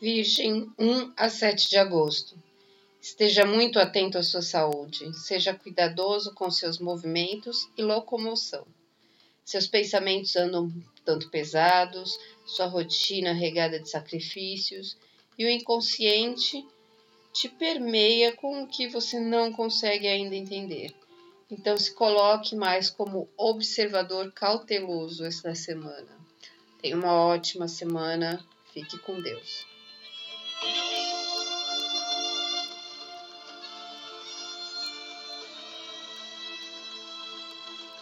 Virgem, 1 a 7 de agosto. Esteja muito atento à sua saúde, seja cuidadoso com seus movimentos e locomoção. Seus pensamentos andam tanto pesados, sua rotina regada de sacrifícios e o inconsciente te permeia com o que você não consegue ainda entender. Então se coloque mais como observador cauteloso esta semana. Tenha uma ótima semana. Fique com Deus.